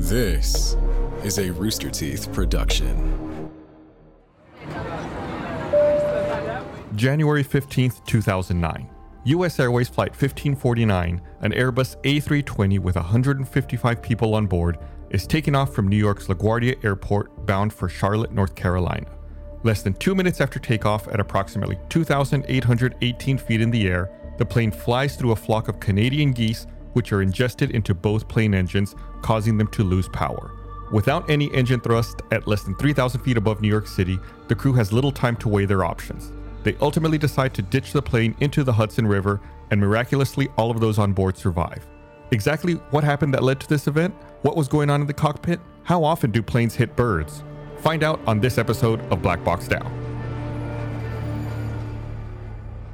This is a Rooster Teeth production. January 15th, 2009. US Airways Flight 1549, an Airbus A320 with 155 people on board, is taking off from New York's LaGuardia Airport bound for Charlotte, North Carolina. Less than two minutes after takeoff, at approximately 2,818 feet in the air, the plane flies through a flock of Canadian geese, which are ingested into both plane engines, causing them to lose power. Without any engine thrust at less than 3,000 feet above New York City, the crew has little time to weigh their options. They ultimately decide to ditch the plane into the Hudson River, and miraculously, all of those on board survive. Exactly what happened that led to this event? What was going on in the cockpit? How often do planes hit birds? Find out on this episode of Black Box Down.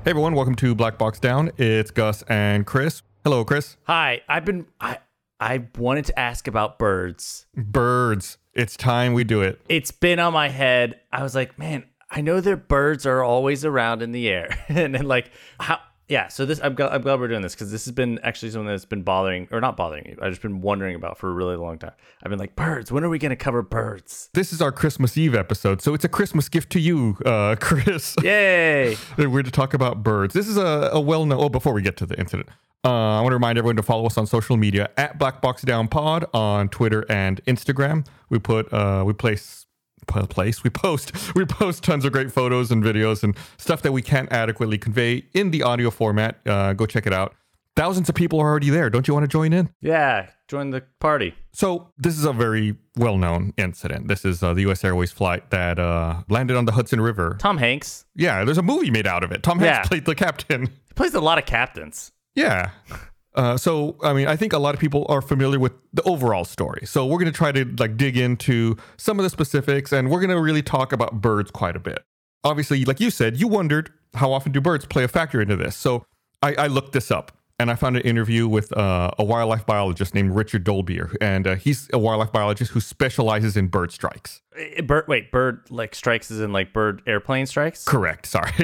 Hey everyone, welcome to Black Box Down. It's Gus and Chris. Hello, Chris. Hi, I've been I I wanted to ask about birds. Birds. It's time we do it. It's been on my head. I was like, man, I know that birds are always around in the air, and then like how. Yeah, so this I'm glad, I'm glad we're doing this because this has been actually something that's been bothering or not bothering me. I've just been wondering about for a really long time. I've been like, birds. When are we going to cover birds? This is our Christmas Eve episode, so it's a Christmas gift to you, uh, Chris. Yay! We're to talk about birds. This is a, a well known. Oh, before we get to the incident, uh, I want to remind everyone to follow us on social media at Black Box Down Pod on Twitter and Instagram. We put uh, we place place we post we post tons of great photos and videos and stuff that we can't adequately convey in the audio format. Uh, go check it out. Thousands of people are already there. Don't you want to join in? Yeah, join the party. So this is a very well-known incident. This is uh, the U.S. Airways flight that uh, landed on the Hudson River. Tom Hanks. Yeah, there's a movie made out of it. Tom Hanks Yeah. played the captain. He plays a lot of captains. Yeah. Uh, so, I mean, I think a lot of people are familiar with the overall story. So, we're going to try to like dig into some of the specifics, and we're going to really talk about birds quite a bit. Obviously, like you said, you wondered how often do birds play a factor into this. So, I, I looked this up, and I found an interview with uh, a wildlife biologist named Richard Dolbeer, and uh, he's a wildlife biologist who specializes in bird strikes. Eh, Bird, wait, bird like strikes is in like bird airplane strikes. Correct. Sorry.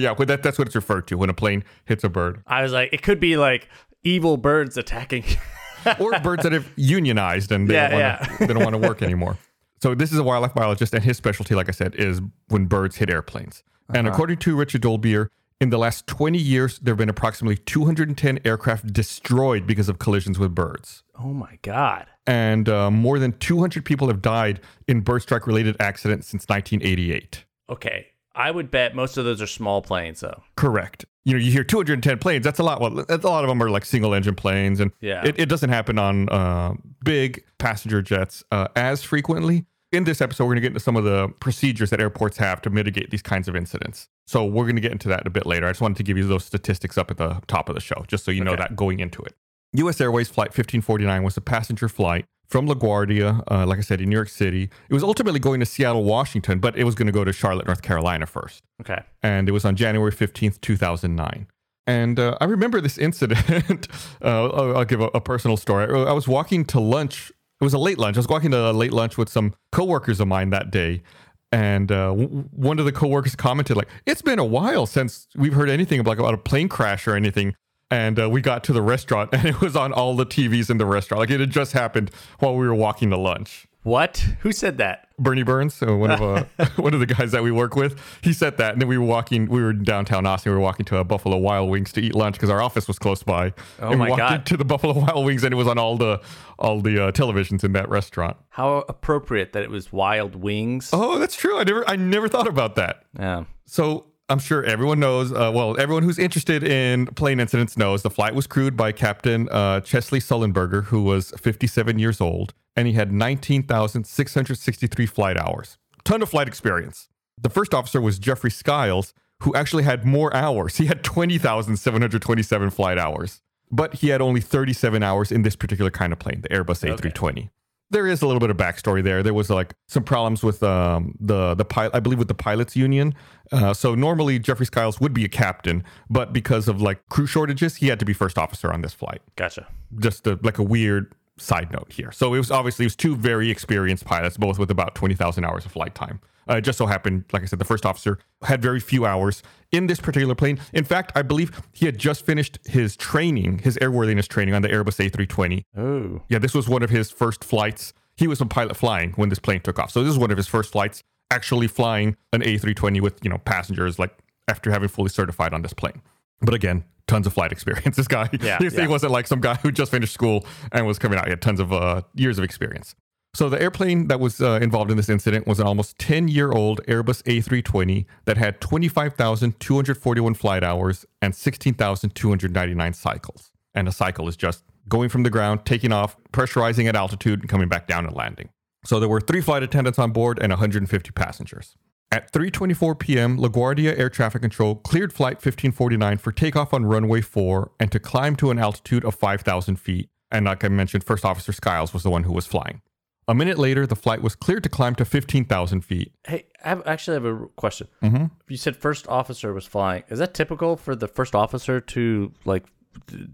Yeah, that, that's what it's referred to when a plane hits a bird. I was like, it could be like evil birds attacking. or birds that have unionized and they Yeah, don't want to they don't want to work anymore. So this is a wildlife biologist, and his specialty, like I said, is when birds hit airplanes. And according to Richard Dolbeer, in the last 20 years, there have been approximately 210 aircraft destroyed because of collisions with birds. oh my god. And uh, more than 200 people have died in bird strike related accidents since 1988. Okay, I would bet most of those are small planes though. Correct. You know, you hear 210 planes. That's a lot. Well, that's a lot of them are like single engine planes, and Yeah. it, it doesn't happen on uh, big passenger jets uh, as frequently. In this episode, we're going to get into some of the procedures that airports have to mitigate these kinds of incidents. So we're going to get into that a bit later. I just wanted to give you those statistics up at the top of the show, just so you know Okay. that going into it. U.S. Airways Flight 1549 was a passenger flight from LaGuardia, uh, like I said, in New York City. It was ultimately going to Seattle, Washington, but it was going to go to Charlotte, North Carolina first Okay. and it was on January 15th, 2009. And uh, I remember this incident. uh, I'll, I'll give a, a personal story. I was walking to lunch. It was a late lunch. I was walking to a late lunch with some coworkers of mine that day. And uh, w- one of the coworkers commented, like, it's been a while since we've heard anything about, about a plane crash or anything. And uh, we got to the restaurant and it was on all the TVs in the restaurant. Like it had just happened while we were walking to lunch. What? Who said that? Bernie Burns, uh, one of uh, one of the guys that we work with, he said that, and then we were walking. We were in downtown Austin. We were walking to a Buffalo Wild Wings to eat lunch because our office was close by. Oh and we my walked God. into the Buffalo Wild Wings, and it was on all the all the uh, televisions in that restaurant. How appropriate that it was wild wings. Oh, that's true. I never I never thought about that. Yeah. So I'm sure everyone knows. Uh, well, everyone who's interested in plane incidents knows the flight was crewed by Captain uh, Chesley Sullenberger, who was 57 years old, and he had 19,663 flight hours. Ton of flight experience. The first officer was Jeffrey Skiles, who actually had more hours. He had 20,727 flight hours, but he had only 37 hours in this particular kind of plane, the Airbus A320 there is a little bit of backstory there. There was like some problems with um, the the pilot, I believe, with the pilots union. Uh, so normally Jeffrey Skiles would be a captain, but because of like crew shortages, he had to be first officer on this flight. Gotcha. Just a, like a weird side note here. So it was obviously it was two very experienced pilots, both with about twenty thousand hours of flight time. Uh, it just so happened, like I said, the first officer had very few hours in this particular plane. In fact, I believe he had just finished his training, his airworthiness training on the Airbus A320. Oh. Yeah, this was one of his first flights. He was a pilot flying when this plane took off. So this is one of his first flights actually flying an A320 with, you know, passengers like after having fully certified on this plane. But again, tons of flight experience. This guy, Yeah, he yeah. wasn't like some guy who just finished school and was coming out. He had tons of uh, years of experience. So the airplane that was uh, involved in this incident was an almost 10-year-old Airbus A320 that had 25,241 flight hours and 16,299 cycles. And a cycle is just going from the ground, taking off, pressurizing at altitude, and coming back down and landing. So there were three flight attendants on board and 150 passengers. At 3:24 p.m., LaGuardia Air Traffic Control cleared flight 1549 for takeoff on runway 4 and to climb to an altitude of 5,000 feet. And like I mentioned, First Officer Skiles was the one who was flying. A minute later, the flight was cleared to climb to 15,000 feet. Hey, I have, actually have a question. Mm-hmm. You said first officer was flying. Is that typical for the first officer to like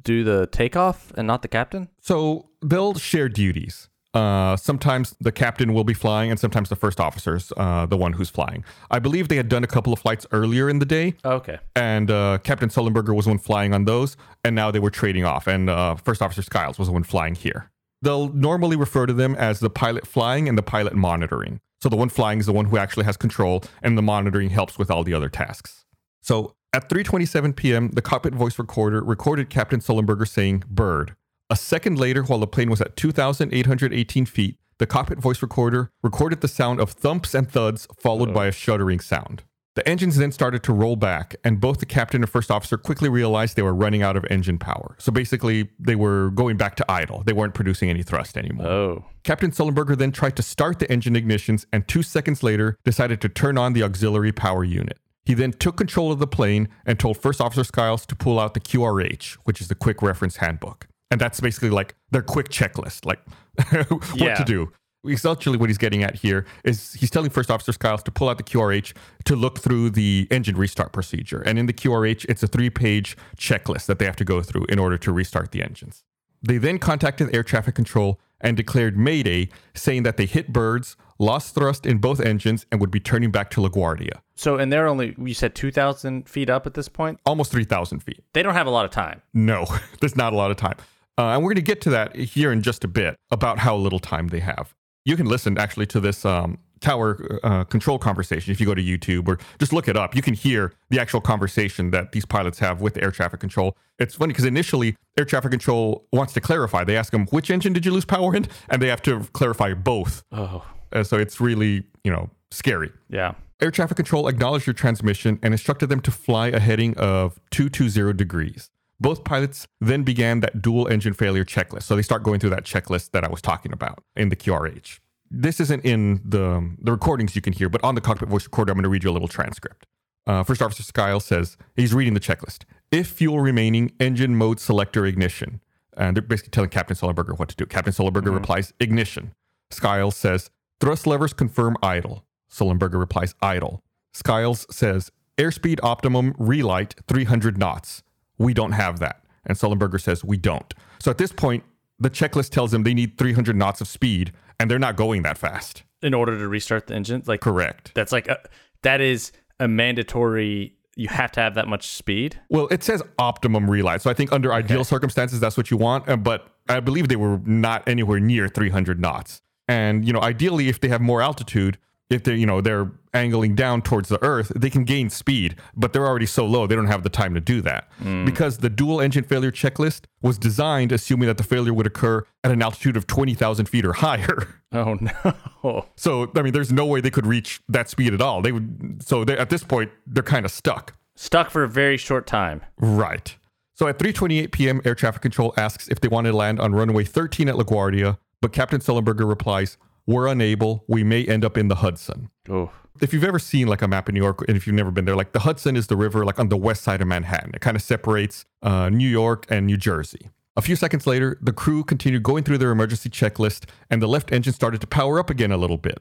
do the takeoff and not the captain? So they'll share duties. Uh, sometimes the captain will be flying, and sometimes the first officer's uh, the one who's flying. I believe they had done a couple of flights earlier in the day, Oh, okay. and uh, Captain Sullenberger was the one flying on those, and now they were trading off, and uh, First Officer Skiles was the one flying here. They'll normally refer to them as the pilot flying and the pilot monitoring. So the one flying is the one who actually has control, and the monitoring helps with all the other tasks. So at 3:27 p.m., the cockpit voice recorder recorded Captain Sullenberger saying "bird." A second later, while the plane was at 2,818 feet, the cockpit voice recorder recorded the sound of thumps and thuds, followed by a shuddering sound. The engines then started to roll back, and both the captain and first officer quickly realized they were running out of engine power. So basically, they were going back to idle. They weren't producing any thrust anymore. Oh. Captain Sullenberger then tried to start the engine ignitions and two seconds later decided to turn on the auxiliary power unit. He then took control of the plane and told First Officer Skiles to pull out the QRH, which is the Quick Reference Handbook. And that's basically like their quick checklist, like what Yeah. to do. Essentially, what he's getting at here is he's telling First Officer Skiles to pull out the QRH to look through the engine restart procedure. And in the QRH, it's a three page checklist that they have to go through in order to restart the engines. They then contacted air traffic control and declared Mayday, saying that they hit birds, lost thrust in both engines, and would be turning back to LaGuardia. So and they're only you said two thousand feet up at this point. Almost 3,000 feet. They don't have a lot of time. No, there's not a lot of time. Uh, and we're going to get to that here in just a bit about how little time they have. You can listen actually to this um, tower uh, control conversation if you go to YouTube or just look it up. You can hear the actual conversation that these pilots have with air traffic control. It's funny because initially air traffic control wants to clarify. They ask them, which engine did you lose power in? And they have to clarify both. Oh. Uh, so it's really, you know, scary. Yeah. Air traffic control acknowledged your transmission and instructed them to fly a heading of 220 degrees. Both pilots then began that dual engine failure checklist. So they start going through that checklist that I was talking about in the QRH. This isn't in the, the recordings you can hear, but on the cockpit voice recorder, I'm going to read you a little transcript. Uh, First Officer Skiles says he's reading the checklist. If fuel remaining, engine mode selector ignition. And they're basically telling Captain Sullenberger what to do. Captain Sullenberger replies, ignition. Skiles says, thrust levers confirm idle. Sullenberger replies, idle. Skiles says, airspeed optimum relight 300 knots. We don't have that. And Sullenberger says, we don't. So at this point, the checklist tells them they need 300 knots of speed, and they're not going that fast. In order to restart the engine, like Correct. that's like a, that is a mandatory. You have to have that much speed. Well, it says optimum relight. So I think under ideal circumstances, that's what you want. uh, But I believe they were not anywhere near 300 knots. And, you know, ideally, if they have more altitude, if they're, you know, they're angling down towards the earth, they can gain speed, but they're already so low, they don't have the time to do that. Mm. Because the dual engine failure checklist was designed assuming that the failure would occur at an altitude of 20,000 feet or higher. Oh no. So, I mean, there's no way they could reach that speed at all. They would, so they, at this point, they're kind of stuck. Stuck for a very short time. Right. So at 3:28 p.m., air traffic control asks if they want to land on runway 13 at LaGuardia, but Captain Sullenberger replies, "We're unable. We may end up in the Hudson." Oh. If you've ever seen like a map of New York, and if you've never been there, like the Hudson is the river like on the west side of Manhattan. It kind of separates uh, New York and New Jersey. A few seconds later, the crew continued going through their emergency checklist, and the left engine started to power up again a little bit.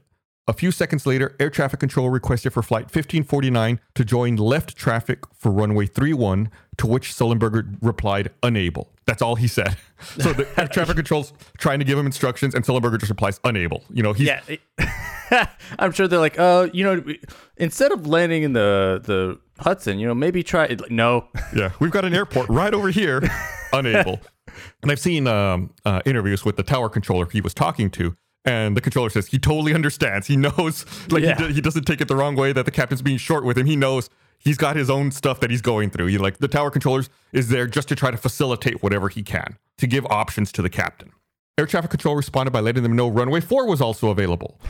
A few seconds later, air traffic control requested for flight 1549 to join left traffic for runway 31, to which Sullenberger replied, unable. That's all he said. So the air traffic control's trying to give him instructions, and Sullenberger just replies, unable. You know, he's, Yeah. I'm sure they're like, oh, you know, instead of landing in the the Hudson, you know, maybe try. No, yeah, we've got an airport right over here. Unable. And I've seen um, uh, interviews with the tower controller he was talking to, and the controller says he totally understands. He knows, like Yeah. he, d- he doesn't take it the wrong way that the captain's being short with him. He knows he's got his own stuff that he's going through. He like the tower controllers is there just to try to facilitate whatever he can to give options to the captain. Air traffic control responded by letting them know runway four was also available.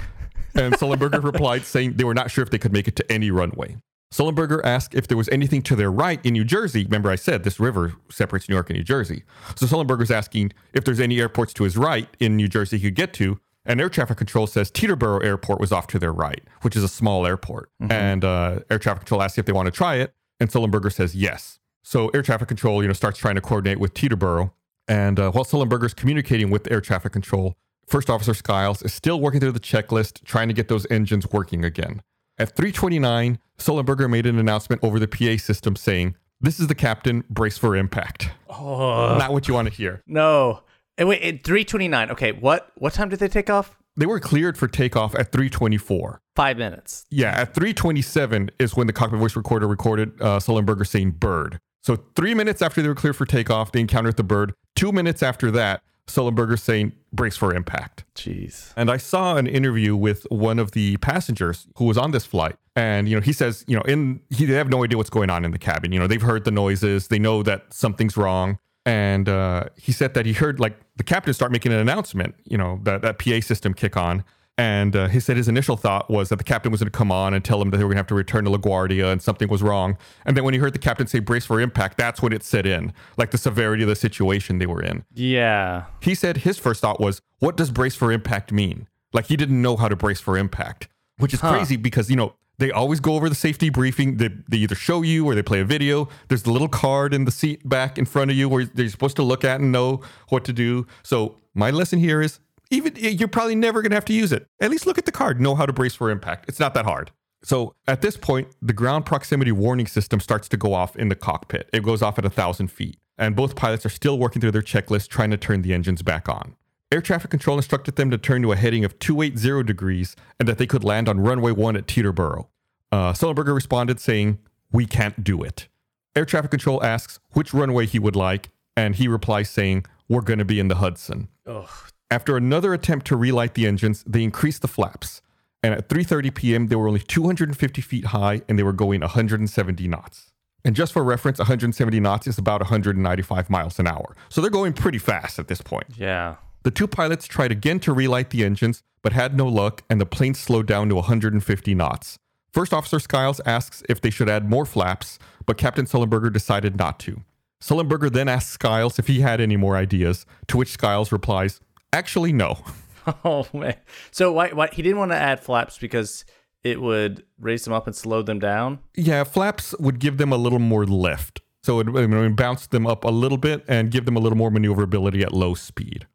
And Sullenberger replied saying they were not sure if they could make it to any runway. Sullenberger asked if there was anything to their right in New Jersey. Remember, I said this river separates New York and New Jersey. So Sullenberger's asking if there's any airports to his right in New Jersey he could get to. And air traffic control says Teterboro Airport was off to their right, which is a small airport. And uh, air traffic control asks if they want to try it. And Sullenberger says yes. So air traffic control, you know, starts trying to coordinate with Teterboro. And uh, while Sullenberger's communicating with air traffic control, First Officer Skiles is still working through the checklist, trying to get those engines working again. At 329, Sullenberger made an announcement over the PA system saying, This is the captain, brace for impact. oh Not what you want to hear. no. And wait, at 329. Okay, what what time did they take off? They were cleared for takeoff at 324. Five minutes. Yeah, at 327 is when the cockpit voice recorder recorded uh, Sullenberger saying bird. So three minutes after they were cleared for takeoff, they encountered the bird. Two minutes after that, Sullenberger saying brace for impact. Jeez. And I saw an interview with one of the passengers who was on this flight. And, you know, he says, you know, in he, they have no idea what's going on in the cabin. You know, they've heard the noises, they know that something's wrong. And uh, he said that he heard like the captain start making an announcement, you know, that, that PA system kick on. And uh, he said his initial thought was that the captain was going to come on and tell him that they were going to have to return to LaGuardia and something was wrong. And then when he heard the captain say brace for impact, that's when it set in, like the severity of the situation they were in. Yeah. He said his first thought was, what does brace for impact mean? Like he didn't know how to brace for impact, which is Huh. crazy because, you know, they always go over the safety briefing. They, they either show you or they play a video. There's the little card in the seat back in front of you where they're supposed to look at and know what to do. So my lesson here is even you're probably never going to have to use it. At least look at the card, know how to brace for impact. It's not that hard. So at this point, the ground proximity warning system starts to go off in the cockpit. It goes off at a thousand feet, and both pilots are still working through their checklist trying to turn the engines back on. Air traffic control instructed them to turn to a heading of 280 degrees and that they could land on runway one at Teterboro. Uh, Sullenberger responded saying, We can't do it. Air traffic control asks which runway he would like, and he replies saying, We're going to be in the Hudson. Ugh. After another attempt to relight the engines, they increased the flaps. And at 3:30 p.m., they were only 250 feet high and they were going 170 knots. And just for reference, 170 knots is about 195 miles an hour. So they're going pretty fast at this point. Yeah. The two pilots tried again to relight the engines, but had no luck, and the plane slowed down to 150 knots. First Officer Skiles asks if they should add more flaps, but Captain Sullenberger decided not to. Sullenberger then asks Skiles if he had any more ideas, to which Skiles replies, Actually, no. Oh man. So why why he didn't want to add flaps because it would raise them up and slow them down? Yeah, flaps would give them a little more lift. So it would, it would bounce them up a little bit and give them a little more maneuverability at low speed.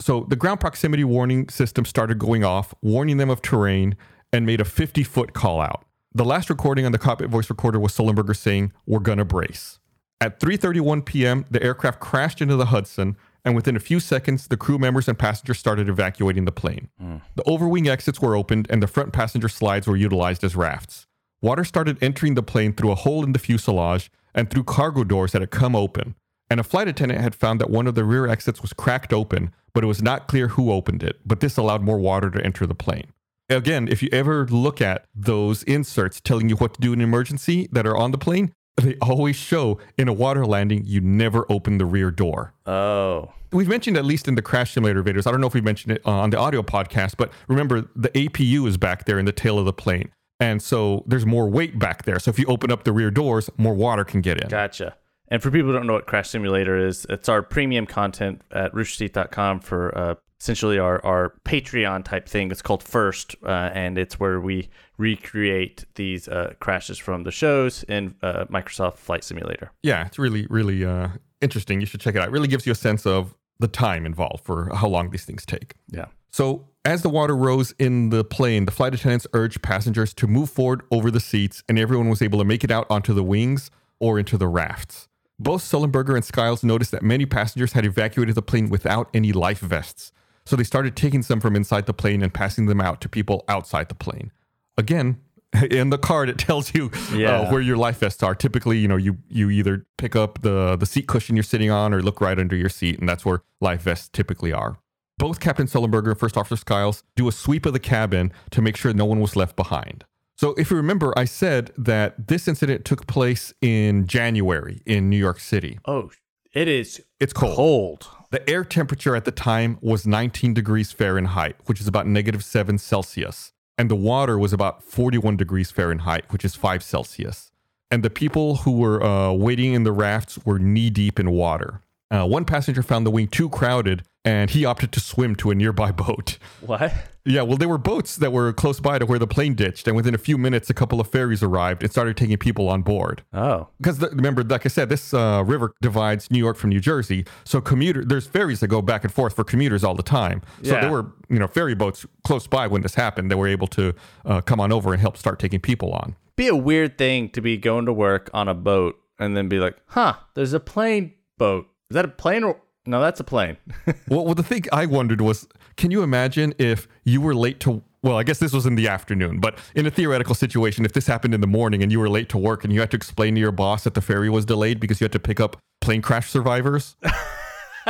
So the ground proximity warning system started going off, warning them of terrain, and made a 50 foot call out. The last recording on the cockpit voice recorder was Sullenberger saying, We're gonna brace. At 3:31 p.m., the aircraft crashed into the Hudson, and within a few seconds, the crew members and passengers started evacuating the plane. Hmm. The overwing exits were opened, and the front passenger slides were utilized as rafts. Water started entering the plane through a hole in the fuselage and through cargo doors that had come open. And a flight attendant had found that one of the rear exits was cracked open, but it was not clear who opened it. But this allowed more water to enter the plane. Again, if you ever look at those inserts telling you what to do in an emergency that are on the plane, they always show in a water landing, you never open the rear door. Oh. We've mentioned at least in the crash simulator videos. I don't know if we mentioned it uh, on the audio podcast, but remember the APU is back there in the tail of the plane. And so there's more weight back there. So if you open up the rear doors, more water can get in. Gotcha. And for people who don't know what Crash Simulator is, it's our premium content at roosterteeth.com for uh, essentially our, our Patreon type thing. It's called First, uh, and it's where we recreate these uh, crashes from the shows in uh, Microsoft Flight Simulator. Yeah, it's really, really uh, interesting. You should check it out. It really gives you a sense of the time involved for how long these things take. Yeah. So, as the water rose in the plane, the flight attendants urged passengers to move forward over the seats, and everyone was able to make it out onto the wings or into the rafts. Both Sullenberger and Skiles noticed that many passengers had evacuated the plane without any life vests. So they started taking some from inside the plane and passing them out to people outside the plane. Again, in the card it tells you Yeah. uh, where your life vests are. Typically, you know, you you either pick up the the seat cushion you're sitting on or look right under your seat, and that's where life vests typically are. Both Captain Sullenberger and First Officer Skiles do a sweep of the cabin to make sure no one was left behind. So, if you remember, I said that this incident took place in January in New York City. Oh, it is It's cold. cold. The air temperature at the time was 19 degrees Fahrenheit, which is about negative 7 Celsius. And the water was about 41 degrees Fahrenheit, which is 5 Celsius. And the people who were uh, waiting in the rafts were knee deep in water. Uh, one passenger found the wing too crowded and he opted to swim to a nearby boat. What? Yeah, well, there were boats that were close by to where the plane ditched. And within a few minutes, a couple of ferries arrived and started taking people on board Oh, because remember, like I said, this uh, river divides New York from New Jersey. So commuter, there's ferries that go back and forth for commuters all the time. So Yeah. there were, you know, ferry boats close by when this happened. They were able to uh, come on over and help start taking people on. be a weird thing to be going to work on a boat and then be like, huh, there's a plane boat. Is that a plane or no? That's a plane. well, well, the thing I wondered was, can you imagine if you were late to? Well, I guess this was in the afternoon, but in a theoretical situation, if this happened in the morning and you were late to work and you had to explain to your boss that the ferry was delayed because you had to pick up plane crash survivors.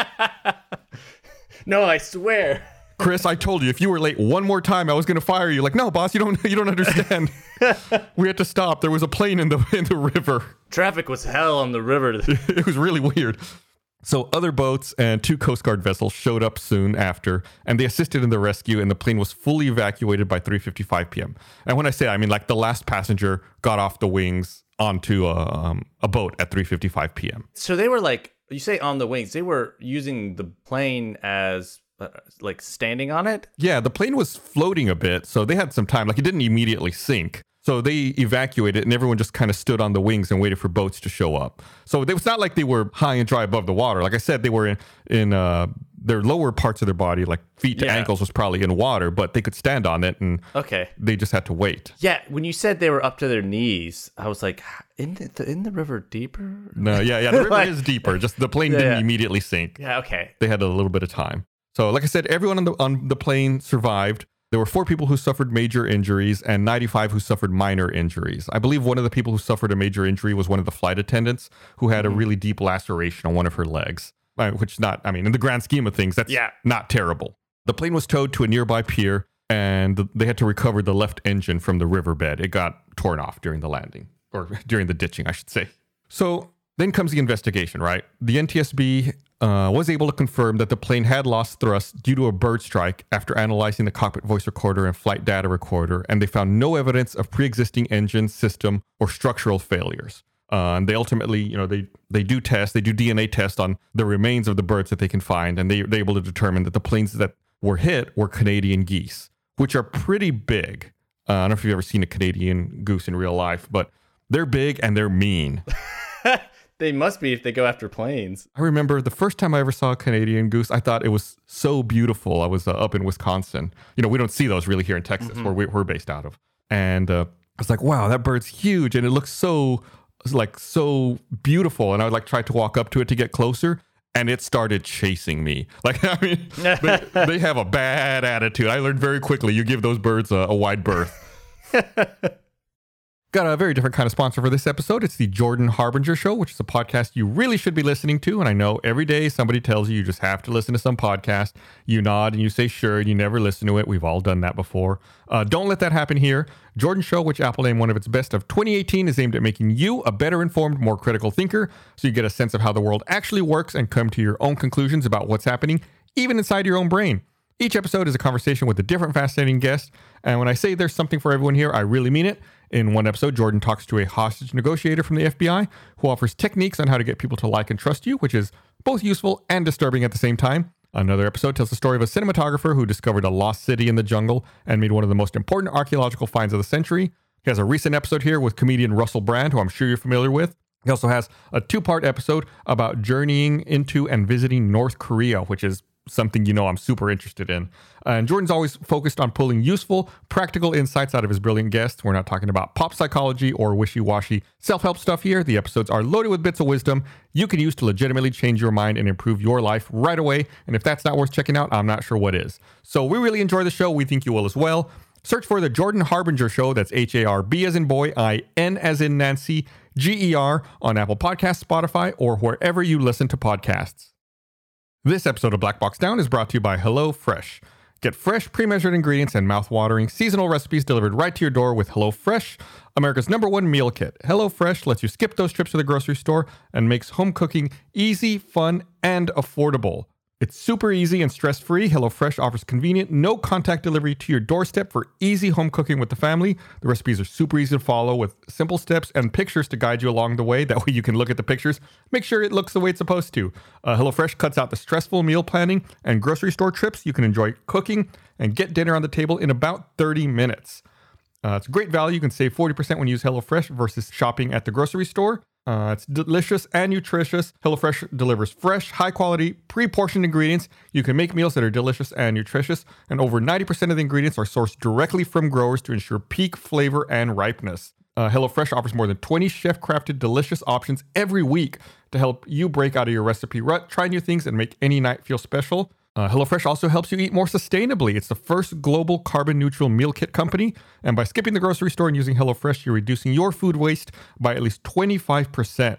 no, I swear. Chris, I told you if you were late one more time, I was going to fire you. Like, no, boss, you don't, you don't understand. we had to stop. There was a plane in the in the river. Traffic was hell on the river. It was really weird. So other boats and two Coast Guard vessels showed up soon after, and they assisted in the rescue. And the plane was fully evacuated by 3:55 p.m. And when I say, I mean like the last passenger got off the wings onto a, um, a boat at 3:55 p.m. so they were like, you say on the wings. They were using the plane as uh, like standing on it. Yeah, the plane was floating a bit, so they had some time. Like it didn't immediately sink. So they evacuated, and everyone just kind of stood on the wings and waited for boats to show up. So it was not like they were high and dry above the water. Like I said, they were in in uh, their lower parts of their body, like feet to Yeah. ankles, was probably in water, but they could stand on it, and Okay. they just had to wait. Yeah, when you said they were up to their knees, I was like, in the, in the river deeper? No, yeah, yeah, the river Like- is deeper. Just the plane Yeah, didn't yeah. immediately sink. Yeah, okay. they had a little bit of time. So, like I said, everyone on the on the plane survived. There were four people who suffered major injuries and 95 who suffered minor injuries. I believe one of the people who suffered a major injury was one of the flight attendants who had a really deep laceration on one of her legs, uh, which not, I mean, in the grand scheme of things, that's Yeah. not terrible. The plane was towed to a nearby pier and they had to recover the left engine from the riverbed. It got torn off during the landing or during the ditching, I should say. So then comes the investigation, right? The NTSB uh, was able to confirm that the plane had lost thrust due to a bird strike after analyzing the cockpit voice recorder and flight data recorder, and they found no evidence of pre-existing engine system or structural failures. Uh, and they ultimately, you know, they they do test, they do DNA tests on the remains of the birds that they can find, and they, they're able to determine that the planes that were hit were Canadian geese, which are pretty big. Uh, I don't know if you've ever seen a Canadian goose in real life, but they're big and they're mean. They must be if they go after planes. I remember the first time I ever saw a Canadian goose, I thought it was so beautiful. I was uh, up in Wisconsin. You know, we don't see those really here in Texas, where we, we're based out of. And uh, I was like, wow, that bird's huge. And it looks so, like, so beautiful. And I would like try to walk up to it to get closer. And it started chasing me. Like, I mean, they, they have a bad attitude. I learned very quickly you give those birds a, a wide berth. Got a very different kind of sponsor for this episode. It's the Jordan Harbinger Show, which is a podcast you really should be listening to. And I know every day somebody tells you you just have to listen to some podcast. You nod and you say sure, and you never listen to it. We've all done that before. Uh, don't let that happen here. Jordan Show, which Apple named one of its best of 2018, is aimed at making you a better informed, more critical thinker so you get a sense of how the world actually works and come to your own conclusions about what's happening, even inside your own brain. Each episode is a conversation with a different fascinating guest. And when I say there's something for everyone here, I really mean it. In one episode, Jordan talks to a hostage negotiator from the FBI who offers techniques on how to get people to like and trust you, which is both useful and disturbing at the same time. Another episode tells the story of a cinematographer who discovered a lost city in the jungle and made one of the most important archaeological finds of the century. He has a recent episode here with comedian Russell Brand, who I'm sure you're familiar with. He also has a two part episode about journeying into and visiting North Korea, which is something you know I'm super interested in. Uh, and Jordan's always focused on pulling useful, practical insights out of his brilliant guests. We're not talking about pop psychology or wishy washy self help stuff here. The episodes are loaded with bits of wisdom you can use to legitimately change your mind and improve your life right away. And if that's not worth checking out, I'm not sure what is. So we really enjoy the show. We think you will as well. Search for the Jordan Harbinger Show. That's H A R B as in boy, I N as in Nancy, G E R on Apple Podcasts, Spotify, or wherever you listen to podcasts. This episode of Black Box Down is brought to you by HelloFresh. Get fresh, pre measured ingredients and mouth-watering seasonal recipes delivered right to your door with HelloFresh, America's number one meal kit. HelloFresh lets you skip those trips to the grocery store and makes home cooking easy, fun, and affordable. It's super easy and stress free. HelloFresh offers convenient, no contact delivery to your doorstep for easy home cooking with the family. The recipes are super easy to follow with simple steps and pictures to guide you along the way. That way you can look at the pictures, make sure it looks the way it's supposed to. Uh, HelloFresh cuts out the stressful meal planning and grocery store trips. You can enjoy cooking and get dinner on the table in about 30 minutes. Uh, it's a great value. You can save 40% when you use HelloFresh versus shopping at the grocery store. Uh, it's delicious and nutritious. HelloFresh delivers fresh, high quality, pre portioned ingredients. You can make meals that are delicious and nutritious, and over 90% of the ingredients are sourced directly from growers to ensure peak flavor and ripeness. Uh, HelloFresh offers more than 20 chef crafted delicious options every week to help you break out of your recipe rut, try new things, and make any night feel special. Uh, HelloFresh also helps you eat more sustainably. It's the first global carbon neutral meal kit company. And by skipping the grocery store and using HelloFresh, you're reducing your food waste by at least 25%.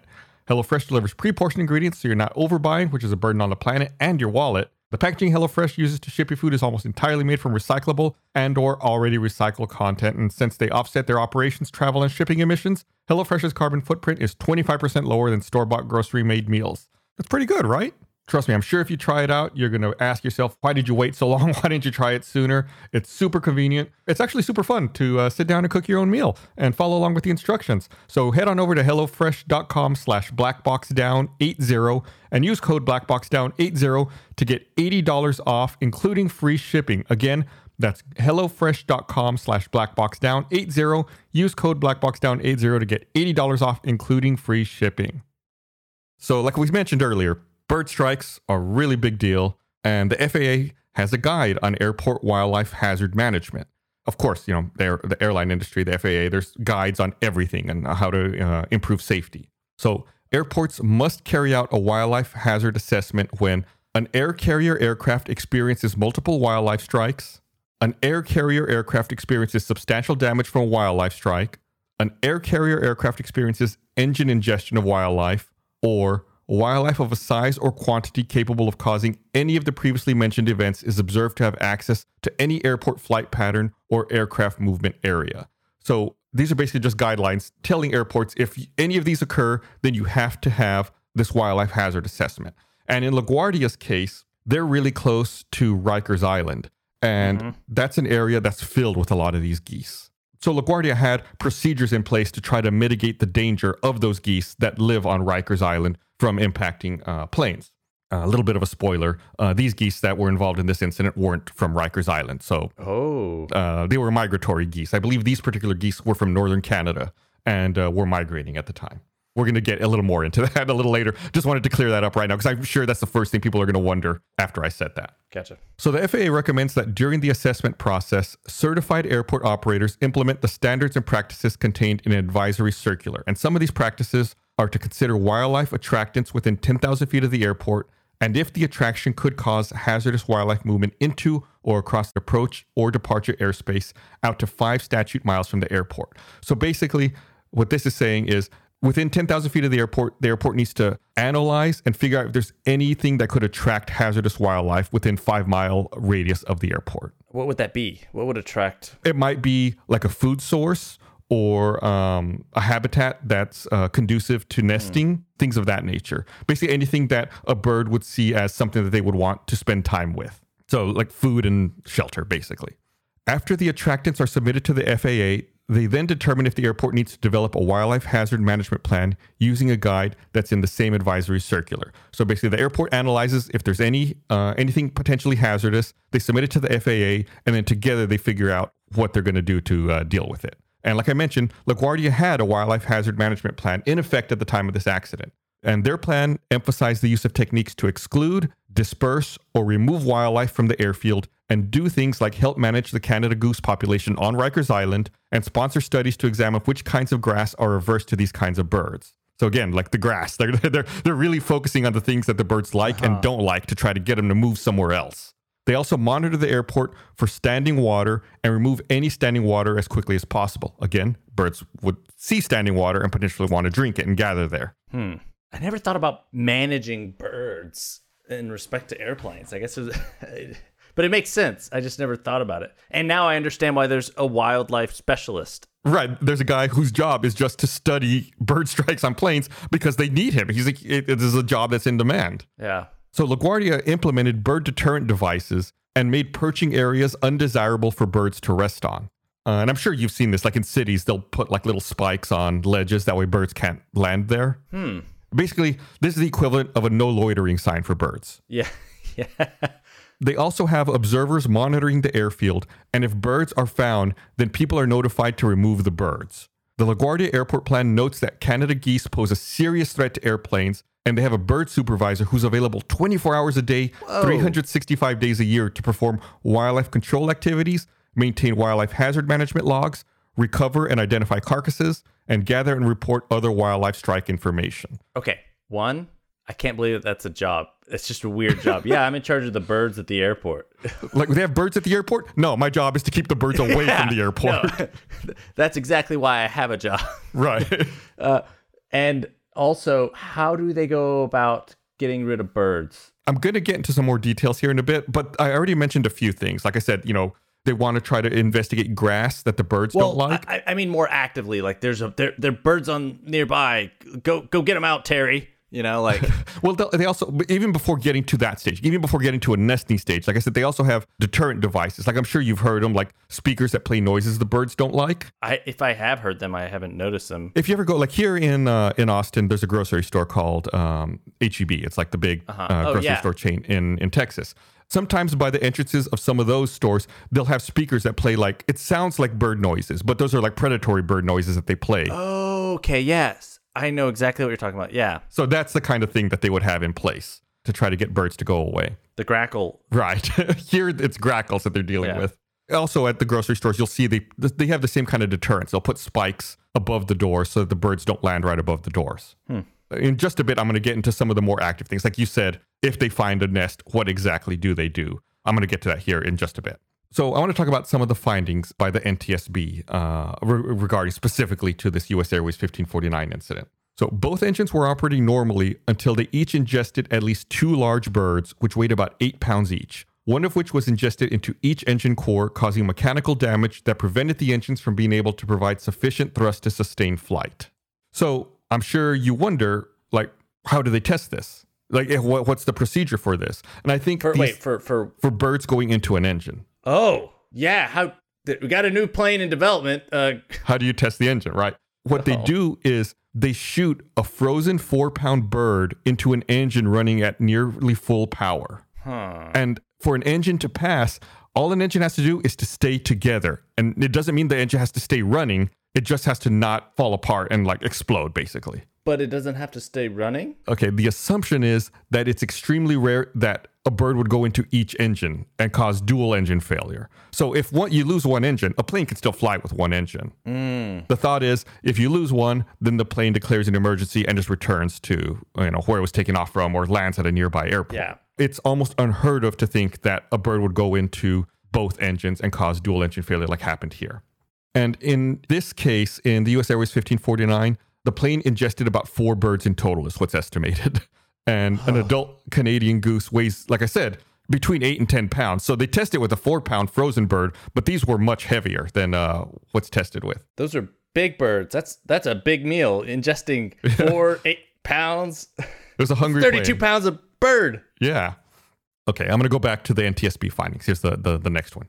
HelloFresh delivers pre portioned ingredients so you're not overbuying, which is a burden on the planet and your wallet. The packaging HelloFresh uses to ship your food is almost entirely made from recyclable and or already recycled content. And since they offset their operations, travel, and shipping emissions, HelloFresh's carbon footprint is 25% lower than store-bought grocery-made meals. That's pretty good, right? Trust me, I'm sure if you try it out, you're going to ask yourself, why did you wait so long? Why didn't you try it sooner? It's super convenient. It's actually super fun to uh, sit down and cook your own meal and follow along with the instructions. So head on over to HelloFresh.com slash BlackBoxDown80 and use code BlackBoxDown80 to get $80 off, including free shipping. Again, that's HelloFresh.com slash BlackBoxDown80. Use code BlackBoxDown80 to get $80 off, including free shipping. So like we mentioned earlier, Bird strikes are a really big deal, and the FAA has a guide on airport wildlife hazard management. Of course, you know, the airline industry, the FAA, there's guides on everything and how to uh, improve safety. So, airports must carry out a wildlife hazard assessment when an air carrier aircraft experiences multiple wildlife strikes, an air carrier aircraft experiences substantial damage from a wildlife strike, an air carrier aircraft experiences engine ingestion of wildlife, or wildlife of a size or quantity capable of causing any of the previously mentioned events is observed to have access to any airport flight pattern or aircraft movement area. So these are basically just guidelines telling airports if any of these occur, then you have to have this wildlife hazard assessment. And in LaGuardia's case, they're really close to Rikers Island. And mm-hmm. that's an area that's filled with a lot of these geese. So LaGuardia had procedures in place to try to mitigate the danger of those geese that live on Rikers Island from impacting uh, planes. Uh, a little bit of a spoiler: uh, these geese that were involved in this incident weren't from Rikers Island, so oh, uh, they were migratory geese. I believe these particular geese were from northern Canada and uh, were migrating at the time. We're going to get a little more into that a little later. Just wanted to clear that up right now because I'm sure that's the first thing people are going to wonder after I said that. Gotcha. So the FAA recommends that during the assessment process, certified airport operators implement the standards and practices contained in an advisory circular. And some of these practices are to consider wildlife attractants within 10,000 feet of the airport, and if the attraction could cause hazardous wildlife movement into or across approach or departure airspace out to five statute miles from the airport. So basically, what this is saying is within 10,000 feet of the airport, the airport needs to analyze and figure out if there's anything that could attract hazardous wildlife within five mile radius of the airport. What would that be? What would attract? It might be like a food source or um, a habitat that's uh, conducive to nesting, mm. things of that nature. Basically, anything that a bird would see as something that they would want to spend time with. So, like food and shelter, basically. After the attractants are submitted to the FAA, they then determine if the airport needs to develop a wildlife hazard management plan using a guide that's in the same advisory circular. So basically, the airport analyzes if there's any uh, anything potentially hazardous. They submit it to the FAA, and then together they figure out what they're going to do to uh, deal with it. And like I mentioned, LaGuardia had a wildlife hazard management plan in effect at the time of this accident. And their plan emphasized the use of techniques to exclude, disperse or remove wildlife from the airfield, and do things like help manage the Canada goose population on Rikers Island and sponsor studies to examine which kinds of grass are averse to these kinds of birds. So again, like the grass, they're they're they're really focusing on the things that the birds like and uh-huh. don't like to try to get them to move somewhere else. They also monitor the airport for standing water and remove any standing water as quickly as possible. Again, birds would see standing water and potentially want to drink it and gather there. Hmm. I never thought about managing birds in respect to airplanes. I guess it was, but it makes sense. I just never thought about it. And now I understand why there's a wildlife specialist. Right. There's a guy whose job is just to study bird strikes on planes because they need him. He's like, it, it is a job that's in demand. Yeah. So LaGuardia implemented bird deterrent devices and made perching areas undesirable for birds to rest on. Uh, and I'm sure you've seen this, like in cities, they'll put like little spikes on ledges that way birds can't land there. Hmm. Basically, this is the equivalent of a no loitering sign for birds. Yeah. yeah. They also have observers monitoring the airfield, and if birds are found, then people are notified to remove the birds. The LaGuardia Airport Plan notes that Canada geese pose a serious threat to airplanes, and they have a bird supervisor who's available 24 hours a day, 365 days a year to perform wildlife control activities, maintain wildlife hazard management logs, recover and identify carcasses, and gather and report other wildlife strike information. Okay. One, I can't believe that that's a job. It's just a weird job. Yeah, I'm in charge of the birds at the airport. Like they have birds at the airport? No, my job is to keep the birds away from the airport. No. that's exactly why I have a job. right. Uh, and also, how do they go about getting rid of birds? I'm going to get into some more details here in a bit, but I already mentioned a few things. Like I said, you know, they want to try to investigate grass that the birds Well, don't like. I, I mean more actively. Like there's a there there are birds on nearby. Go go get them out, Terry. You know, like Well, they they also even before getting to that stage, even before getting to a nesting stage, like I said, they also have deterrent devices. Like I'm sure you've heard them, like speakers that play noises the birds don't like. I if I have heard them, I haven't noticed them. If you ever go, like here in uh, in Austin, there's a grocery store called um, HEB. It's like the big uh Oh, grocery yeah. store chain in in Texas. Sometimes by the entrances of some of those stores, they'll have speakers that play like it sounds like bird noises, but those are like predatory bird noises that they play. Okay, yes, I know exactly what you're talking about. Yeah, So that's the kind of thing that they would have in place to try to get birds to go away. the grackle. Right. Here it's grackles that they're dealing Yeah. with. Also at the grocery stores, you'll see they they have the same kind of deterrents. They'll put spikes above the door so that the birds don't land right above the doors. Hmm. In just a bit, I'm going to get into some of the more active things. Like you said, if they find a nest, what exactly do they do? I'm going to get to that here in just a bit. So I want to talk about some of the findings by the NTSB uh, re- regarding specifically to this U.S. Airways 1549 incident. So both engines were operating normally until they each ingested at least two large birds, which weighed about eight pounds each. One of which was ingested into each engine core, causing mechanical damage that prevented the engines from being able to provide sufficient thrust to sustain flight. So I'm sure you wonder, like, how do they test this? Like, eh, what's the procedure for this? And I think For these- wait for for for birds going into an engine. Oh yeah how th- we got a new plane in development. Uh, How do you test the engine, right? What they Oh. do is they shoot a frozen four pound bird into an engine running at nearly full power. huh. And for an engine to pass, all an engine has to do is to stay together. And it doesn't mean the engine has to stay running, it just has to not fall apart and like explode, basically. But it doesn't have to stay running. Okay, the assumption is that it's extremely rare that a bird would go into each engine and cause dual engine failure. So if one, you lose one engine, a plane can still fly with one engine. Mm. The thought is if you lose one, then the plane declares an emergency and just returns to you know where it was taken off from or lands at a nearby airport. Yeah. It's almost unheard of to think that a bird would go into both engines and cause dual engine failure like happened here. And in this case, in the US Airways 1549, the plane ingested about four birds in total, is what's estimated. And an adult Canadian goose weighs, like I said, between eight and 10 pounds. So they test it with a four pound frozen bird, but these were much heavier than uh, what's tested with. Those are big birds. That's that's a big meal. Ingesting four eight pounds, It was a hungry thirty two plane. pounds of bird. Yeah. Okay, I'm going to go back to the NTSB findings. Here's the, the, the next one.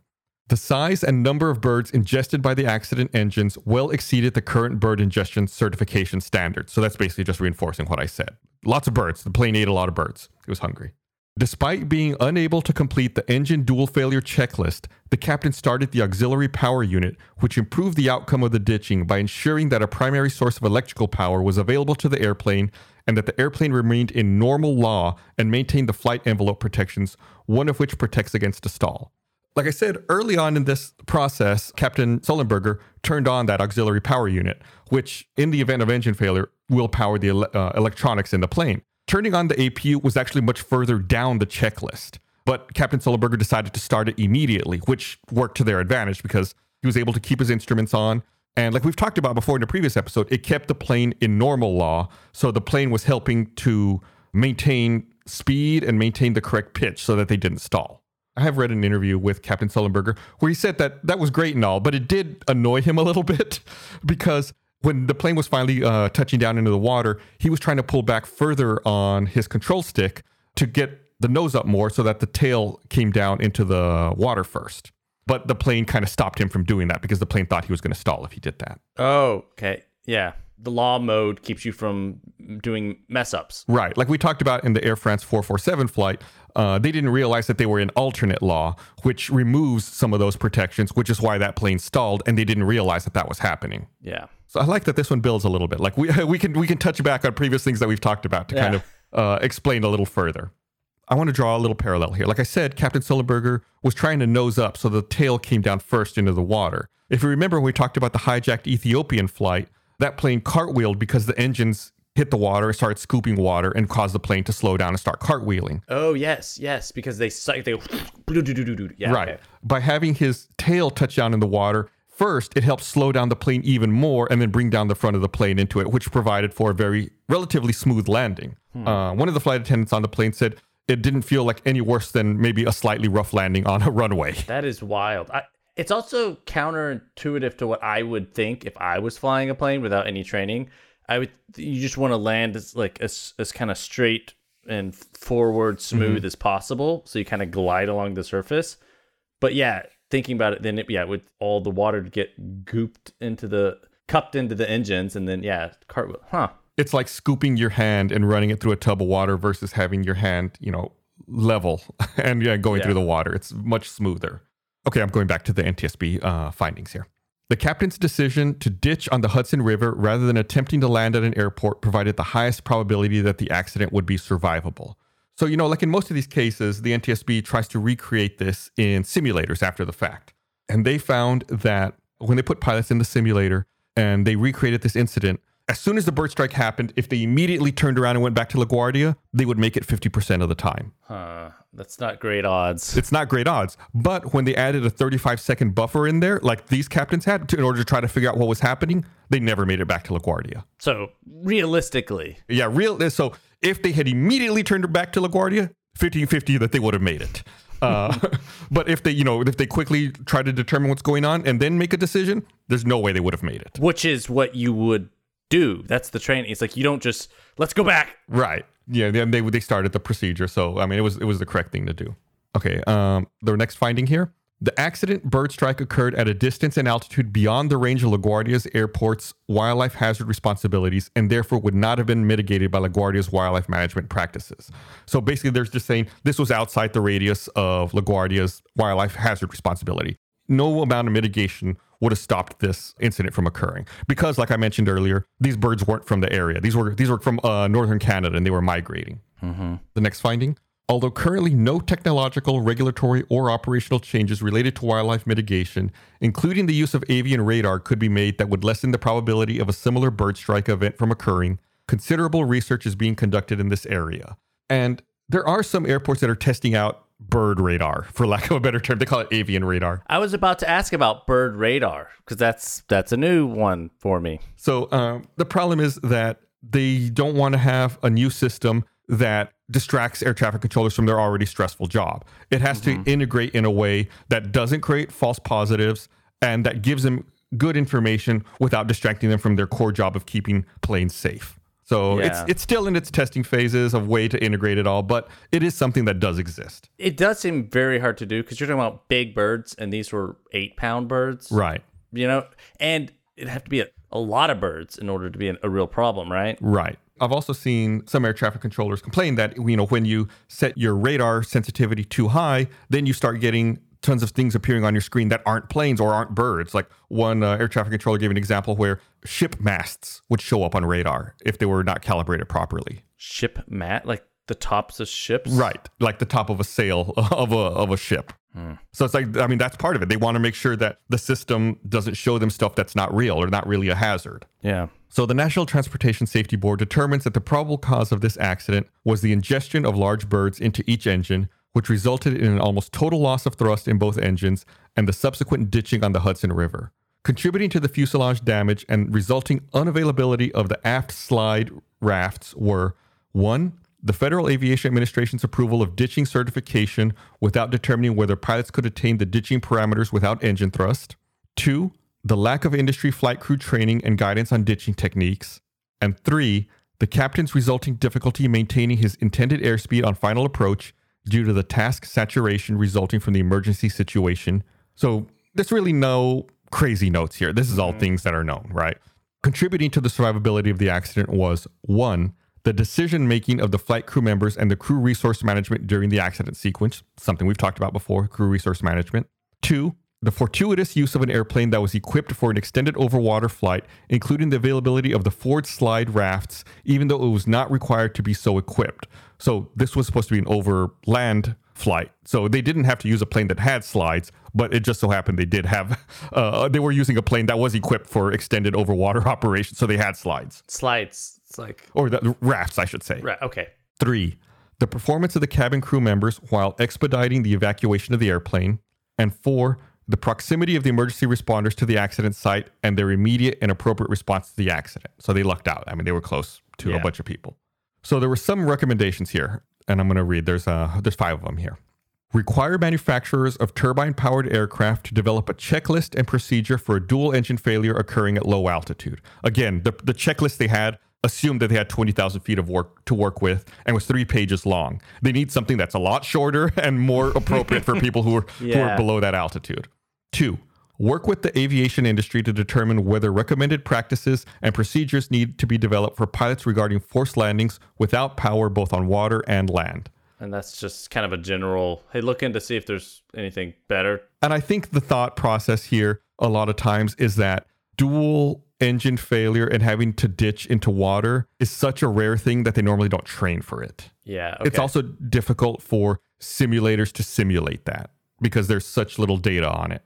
The size and number of birds ingested by the accident engines well exceeded the current bird ingestion certification standards. So that's basically just reinforcing what I said. Lots of birds. The plane ate a lot of birds. It was hungry. Despite being unable to complete the engine dual failure checklist, the captain started the auxiliary power unit, which improved the outcome of the ditching by ensuring that a primary source of electrical power was available to the airplane and that the airplane remained in normal law and maintained the flight envelope protections, one of which protects against a stall. Like I said, early on in this process, Captain Sullenberger turned on that auxiliary power unit, which, in the event of engine failure, will power the uh, electronics in the plane. Turning on the APU was actually much further down the checklist, but Captain Sullenberger decided to start it immediately, which worked to their advantage because he was able to keep his instruments on. And like we've talked about before in the previous episode, it kept the plane in normal law. So the plane was helping to maintain speed and maintain the correct pitch so that they didn't stall. I have read an interview with Captain Sullenberger where he said that that was great and all, but it did annoy him a little bit because when the plane was finally uh, touching down into the water, he was trying to pull back further on his control stick to get the nose up more so that the tail came down into the water first. But the plane kind of stopped him from doing that because the plane thought he was going to stall if he did that. Oh, okay. Yeah. The law mode keeps you from doing mess ups. Right. Like we talked about in the Air France 447 flight, uh, they didn't realize that they were in alternate law, which removes some of those protections, which is why that plane stalled, and they didn't realize that that was happening. Yeah. So I like that this one builds a little bit. Like we we can we can touch back on previous things that we've talked about to kind of uh, explain a little further. I want to draw a little parallel here. Like I said, Captain Sullenberger was trying to nose up, so the tail came down first into the water. If you remember, when we talked about the hijacked Ethiopian flight, that plane cartwheeled because the engines hit the water, started scooping water, and caused the plane to slow down and start cartwheeling. Oh, yes. Yes. Because they. They. Yeah. right. okay. By having his tail touch down in the water, first it helped slow down the plane even more and then bring down the front of the plane into it, which provided for a very relatively smooth landing. Uh, one of the flight attendants on the plane said it didn't feel like any worse than maybe a slightly rough landing on a runway. That is wild. I, it's also counterintuitive to what I would think if I was flying a plane without any training. I would you just want to land as like as as kind of straight and forward smooth as possible, so you kind of glide along the surface. But yeah, thinking about it, then it, yeah, with all the water to get gooped into the cupped into the engines, and then yeah, cartwheel. Huh. It's like scooping your hand and running it through a tub of water versus having your hand, you know, level and yeah, going Yeah. through the water. It's much smoother. Okay, I'm going back to the NTSB uh, findings here. The captain's decision to ditch on the Hudson River rather than attempting to land at an airport provided the highest probability that the accident would be survivable. So, you know, like in most of these cases, the NTSB tries to recreate this in simulators after the fact. And they found that when they put pilots in the simulator and they recreated this incident, as soon as the bird strike happened, if they immediately turned around and went back to LaGuardia, they would make it 50% of the time. Huh. That's not great odds. It's not great odds. But when they added a 35 second buffer in there, like these captains had, to, in order to try to figure out what was happening, they never made it back to LaGuardia. So realistically, Yeah, real. So if they had immediately turned back to LaGuardia, 50 50 that they would have made it. Uh, but if they, you know, if they quickly try to determine what's going on and then make a decision, there's no way they would have made it. which is what you would do. That's the training. It's like you don't just let's go back. Right. Yeah. Then they they started the procedure. So I mean, it was it was the correct thing to do. Okay. Um. The next finding here: the accident bird strike occurred at a distance and altitude beyond the range of LaGuardia's airport's wildlife hazard responsibilities, and therefore would not have been mitigated by LaGuardia's wildlife management practices. So basically, they're just saying this was outside the radius of LaGuardia's wildlife hazard responsibility. No amount of mitigation would have stopped this incident from occurring because, like I mentioned earlier, these birds weren't from the area. These were these were from uh, northern Canada and they were migrating. The next finding. Although currently no technological, regulatory, or operational changes related to wildlife mitigation, including the use of avian radar, could be made that would lessen the probability of a similar bird strike event from occurring, considerable research is being conducted in this area. And there are some airports that are testing out bird radar, for lack of a better term. They call it avian radar. I was about to ask about bird radar because that's that's a new one for me. So um, the problem is that they don't want to have a new system that distracts air traffic controllers from their already stressful job. It has to integrate in a way that doesn't create false positives and that gives them good information without distracting them from their core job of keeping planes safe. So Yeah. it's it's still in its testing phases of way to integrate it all, but it is something that does exist. It does seem very hard to do because you're talking about big birds, and these were eight pound birds, Right. you know, and it'd have to be a, a lot of birds in order to be an, a real problem, right? Right. I've also seen some air traffic controllers complain that you know when you set your radar sensitivity too high, then you start getting tons of things appearing on your screen that aren't planes or aren't birds. Like one uh, air traffic controller gave an example where ship masts would show up on radar if they were not calibrated properly. Ship mat, like the tops of ships. Right, like the top of a sail of a of a ship. So it's like I mean that's part of it. They want to make sure that the system doesn't show them stuff that's not real or not really a hazard. Yeah. So the National Transportation Safety Board determines that the probable cause of this accident was the ingestion of large birds into each engine, which resulted in an almost total loss of thrust in both engines and the subsequent ditching on the Hudson River. Contributing to the fuselage damage and resulting unavailability of the aft slide rafts were 1. The Federal Aviation Administration's approval of ditching certification without determining whether pilots could attain the ditching parameters without engine thrust. 2. The lack of industry flight crew training and guidance on ditching techniques. And 3. The captain's resulting difficulty maintaining his intended airspeed on final approach due to the task saturation resulting from the emergency situation. So there's really no crazy notes here. This is all mm-hmm. things that are known, right? Contributing to the survivability of the accident was one, the decision making of the flight crew members and the crew resource management during the accident sequence, something we've talked about before, crew resource management. Two, the fortuitous use of an airplane that was equipped for an extended overwater flight, including the availability of the forward slide rafts, even though it was not required to be so equipped. So this was supposed to be an overland flight. So they didn't have to use a plane that had slides, but it just so happened they did have, uh, they were using a plane that was equipped for extended overwater operations. So they had slides, Slides. It's like or the rafts, I should say. right. Okay. Three, the performance of the cabin crew members while expediting the evacuation of the airplane. And four, the proximity of the emergency responders to the accident site and their immediate and appropriate response to the accident. So they lucked out. I mean, they were close to a bunch of people. So there were some recommendations here, and I'm going to read. There's uh, there's five of them here. Require manufacturers of turbine powered aircraft to develop a checklist and procedure for a dual engine failure occurring at low altitude. Again, the, the checklist they had assumed that they had 20,000 feet of work to work with and was three pages long. They need something that's a lot shorter and more appropriate for people who are, who are below that altitude. Two, work with the aviation industry to determine whether recommended practices and procedures need to be developed for pilots regarding forced landings without power both on water and land. And that's just kind of a general. Hey, look in to see if there's anything better. And I think the thought process here a lot of times is that dual engine failure and having to ditch into water is such a rare thing that they normally don't train for it. Yeah. Okay. It's also difficult for simulators to simulate that because there's such little data on it.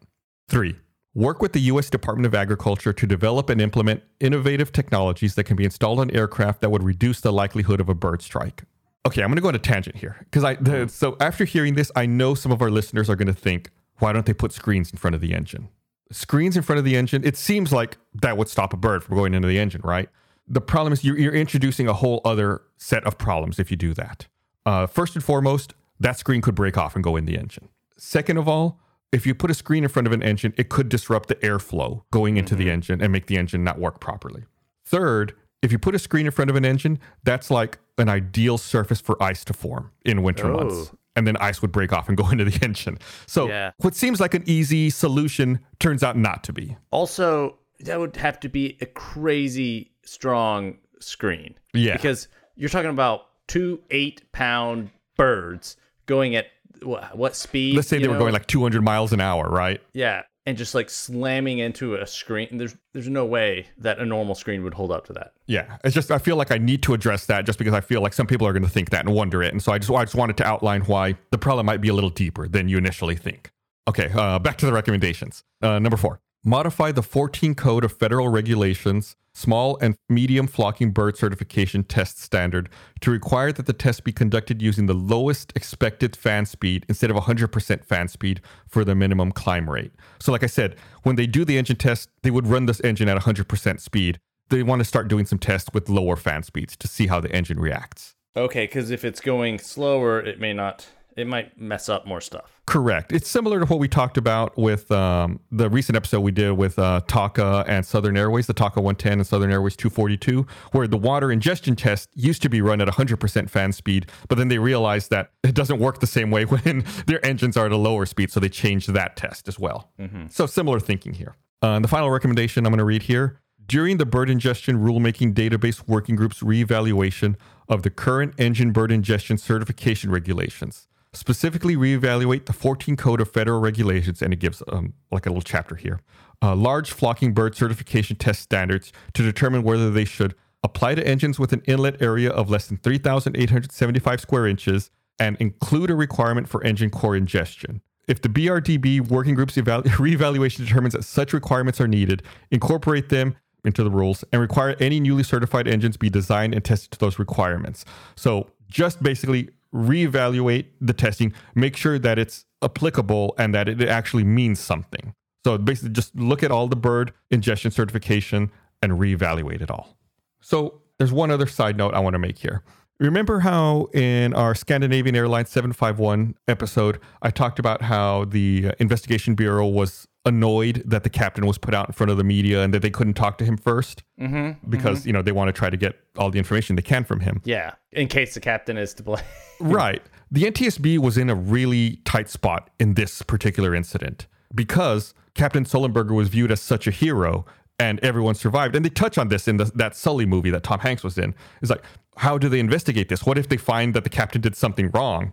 Three, work with the U.S. Department of Agriculture to develop and implement innovative technologies that can be installed on aircraft that would reduce the likelihood of a bird strike. Okay, I'm going to go on a tangent here because I the, mm-hmm. so after hearing this, I know some of our listeners are going to think, why don't they put screens in front of the engine? Screens in front of the engine. It seems like that would stop a bird from going into the engine, right? The problem is you're, you're introducing a whole other set of problems if you do that. Uh, first and foremost, that screen could break off and go in the engine. Second of all, if you put a screen in front of an engine, it could disrupt the airflow going into the engine and make the engine not work properly. Third, if you put a screen in front of an engine, that's like an ideal surface for ice to form in winter months. And then ice would break off and go into the engine. So, Yeah. what seems like an easy solution turns out not to be. Also, that would have to be a crazy strong screen. Yeah. Because you're talking about two eight pound birds going at what, what speed? Let's say they were going like 200 miles an hour, right? yeah, and just like slamming into a screen. There's there's no way that a normal screen would hold up to that. Yeah, it's just I feel like I need to address that just because I feel like some people are going to think that and wonder it, and so I just I just wanted to outline why the problem might be a little deeper than you initially think. Okay, uh, back to the recommendations. Uh, number four: modify the 14 Code of Federal Regulations Small and Medium Flocking Bird Certification Test Standard to require that the test be conducted using the lowest expected fan speed instead of 100% fan speed for the minimum climb rate. So, like I said, when they do the engine test, they would run this engine at 100% speed they want to start doing some tests with lower fan speeds to see how the engine reacts. Okay, because if it's going slower, it may not. It might mess up more stuff. Correct. It's similar to what we talked about with um, the recent episode we did with uh, TACA and Southern Airways, the TACA 110 and Southern Airways 242, where the water ingestion test used to be run at 100% fan speed, but then they realized that it doesn't work the same way when their engines are at a lower speed, so they changed that test as well. So similar thinking here. Uh, and the final recommendation I'm going to read here during the bird ingestion rulemaking database working group's reevaluation of the current engine bird ingestion certification regulations. Specifically, reevaluate the 14 Code of Federal Regulations, and it gives um, like a little chapter here. Uh, large flocking bird certification test standards to determine whether they should apply to engines with an inlet area of less than 3,875 square inches and include a requirement for engine core ingestion. If the BRDB working group's evalu- reevaluation determines that such requirements are needed, incorporate them into the rules and require any newly certified engines be designed and tested to those requirements. So just basically reevaluate the testing, make sure that it's applicable and that it actually means something. So basically just look at all the bird ingestion certification and reevaluate it all. So there's one other side note I want to make here. Remember how in our Scandinavian Airlines 751 episode, I talked about how the investigation bureau was annoyed that the captain was put out in front of the media and that they couldn't talk to him 1st mm-hmm, because mm-hmm. you know they want to try to get all the information they can from him. Yeah, in case the captain is to blame. right. The NTSB was in a really tight spot in this particular incident because Captain Sullenberger was viewed as such a hero and everyone survived. And they touch on this in the, that Sully movie that Tom Hanks was in. It's like, how do they investigate this? What if they find that the captain did something wrong?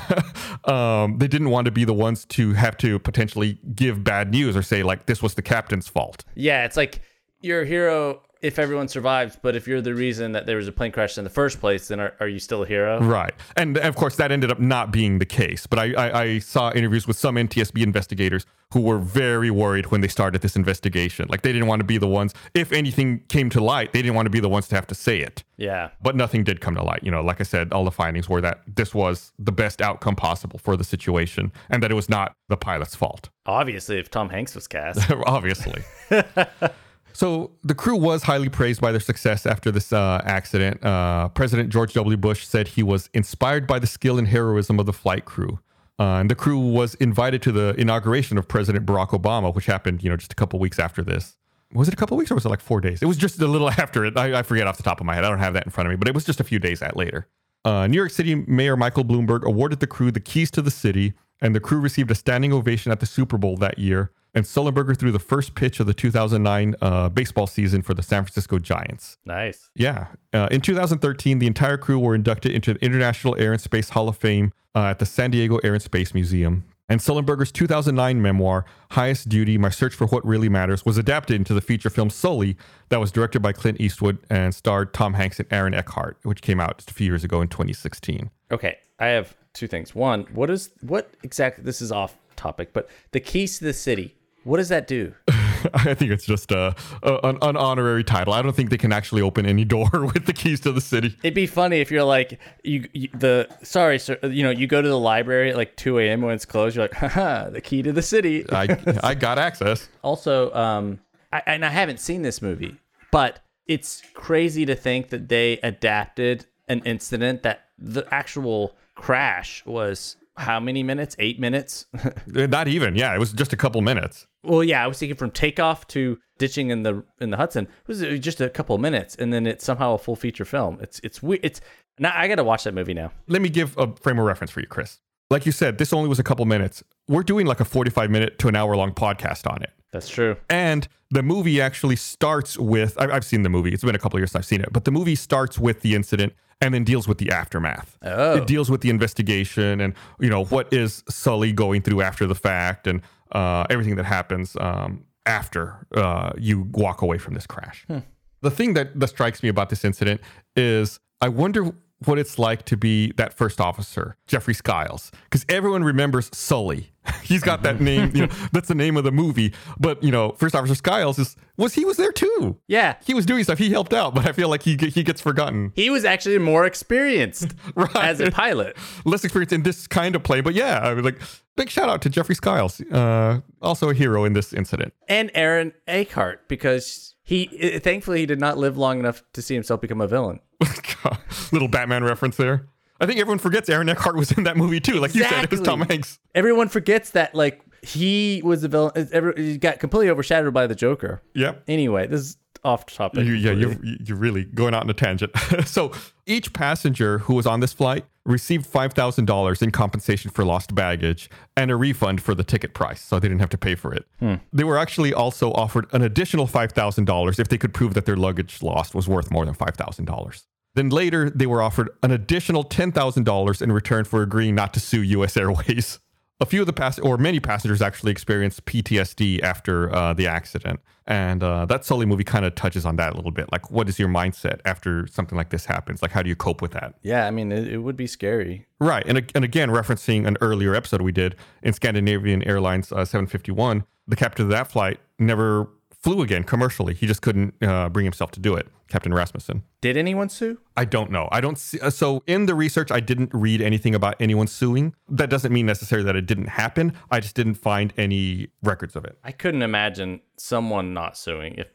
um, they didn't want to be the ones to have to potentially give bad news or say like this was the captain's fault. Yeah, it's like you're hero if everyone survives, but if you're the reason that there was a plane crash in the first place, then are, are you still a hero? Right. And of course, that ended up not being the case. But I, I, I, saw interviews with some NTSB investigators who were very worried when they started this investigation. Like they didn't want to be the ones, if anything came to light, they didn't want to be the ones to have to say it. Yeah. But nothing did come to light. You know, like I said, all the findings were that this was the best outcome possible for the situation and that it was not the pilot's fault. Obviously, if Tom Hanks was cast. Obviously. So the crew was highly praised by their success after this uh, accident. Uh, President George W. Bush said he was inspired by the skill and heroism of the flight crew. Uh, and the crew was invited to the inauguration of President Barack Obama, which happened, you know, just a couple weeks after this. Was it a couple weeks or was it like four days? It was just a little after it. I, I, forget off the top of my head. I don't have that in front of me, but it was just a few days at later. Uh, New York City Mayor Michael Bloomberg awarded the crew the keys to the city, and the crew received a standing ovation at the Super Bowl that year and Sullenberger threw the first pitch of the 2009 uh, baseball season for the San Francisco Giants. Nice. Yeah. Uh, in 2013, the entire crew were inducted into the International Air and Space Hall of Fame uh, at the San Diego Air and Space Museum. And Sullenberger's 2009 memoir, Highest Duty My Search for What Really Matters, was adapted into the feature film Sully, that was directed by Clint Eastwood and starred Tom Hanks and Aaron Eckhart, which came out just a few years ago in 2016. Okay. I have two things. One, what is, what exactly, this is off topic, but the keys to the city what does that do? I think it's just a, a an, an, honorary title. I don't think they can actually open any door with the keys to the city. It'd be funny if you're like you, you the sorry sir, you know you go to the library at like 2 a.m. when it's closed. You're like, haha, the key to the city. I I got access. Also, um, I, and I haven't seen this movie, but it's crazy to think that they adapted an incident that the actual crash was how many minutes? Eight minutes? Not even. Yeah, it was just a couple minutes. Well, yeah, I was thinking from takeoff to ditching in the in the Hudson it was uh, just a couple minutes, and then it's somehow a full feature film. It's it's weird. It's now I got to watch that movie now. Let me give a frame of reference for you, Chris. Like you said, this only was a couple minutes. We're doing like a forty-five minute to an hour long podcast on it. That's true. And the movie actually starts with I've seen the movie. It's been a couple of years since I've seen it, but the movie starts with the incident and then deals with the aftermath. Oh. It deals with the investigation and you know what is Sully going through after the fact and uh, everything that happens um, after uh, you walk away from this crash. Hmm. The thing that, that strikes me about this incident is I wonder what it's like to be that first officer, Jeffrey Skiles, because everyone remembers Sully. He's got that name, you know, that's the name of the movie. But you know, first officer Skiles is was he was there too. Yeah, he was doing stuff. He helped out, but I feel like he he gets forgotten. He was actually more experienced right. as a pilot, less experienced in this kind of play. But yeah, I was like, big shout out to Jeffrey Skiles, uh, also a hero in this incident, and Aaron Eckhart because he thankfully he did not live long enough to see himself become a villain. Little Batman reference there. I think everyone forgets Aaron Eckhart was in that movie too. Like exactly. you said, it was Tom Hanks. Everyone forgets that like he was the villain. He got completely overshadowed by the Joker. Yep. Anyway, this is off topic. You, yeah, you're, you're really going out on a tangent. so each passenger who was on this flight received $5,000 in compensation for lost baggage and a refund for the ticket price, so they didn't have to pay for it. Hmm. They were actually also offered an additional $5,000 if they could prove that their luggage lost was worth more than $5,000. Then later, they were offered an additional $10,000 in return for agreeing not to sue US Airways. A few of the pass or many passengers actually experienced PTSD after uh, the accident, and uh, that Sully movie kind of touches on that a little bit. Like, what is your mindset after something like this happens? Like, how do you cope with that? yeah. I mean, it, it would be scary. Right, and and again, referencing an earlier episode we did in Scandinavian Airlines uh, 751, the captain of that flight never flew again commercially. He just couldn't uh, bring himself to do it. Captain Rasmussen. Did anyone sue? I don't know. I don't see. uh, So in the research, I didn't read anything about anyone suing. That doesn't mean necessarily that it didn't happen. I just didn't find any records of it. I couldn't imagine someone not suing. If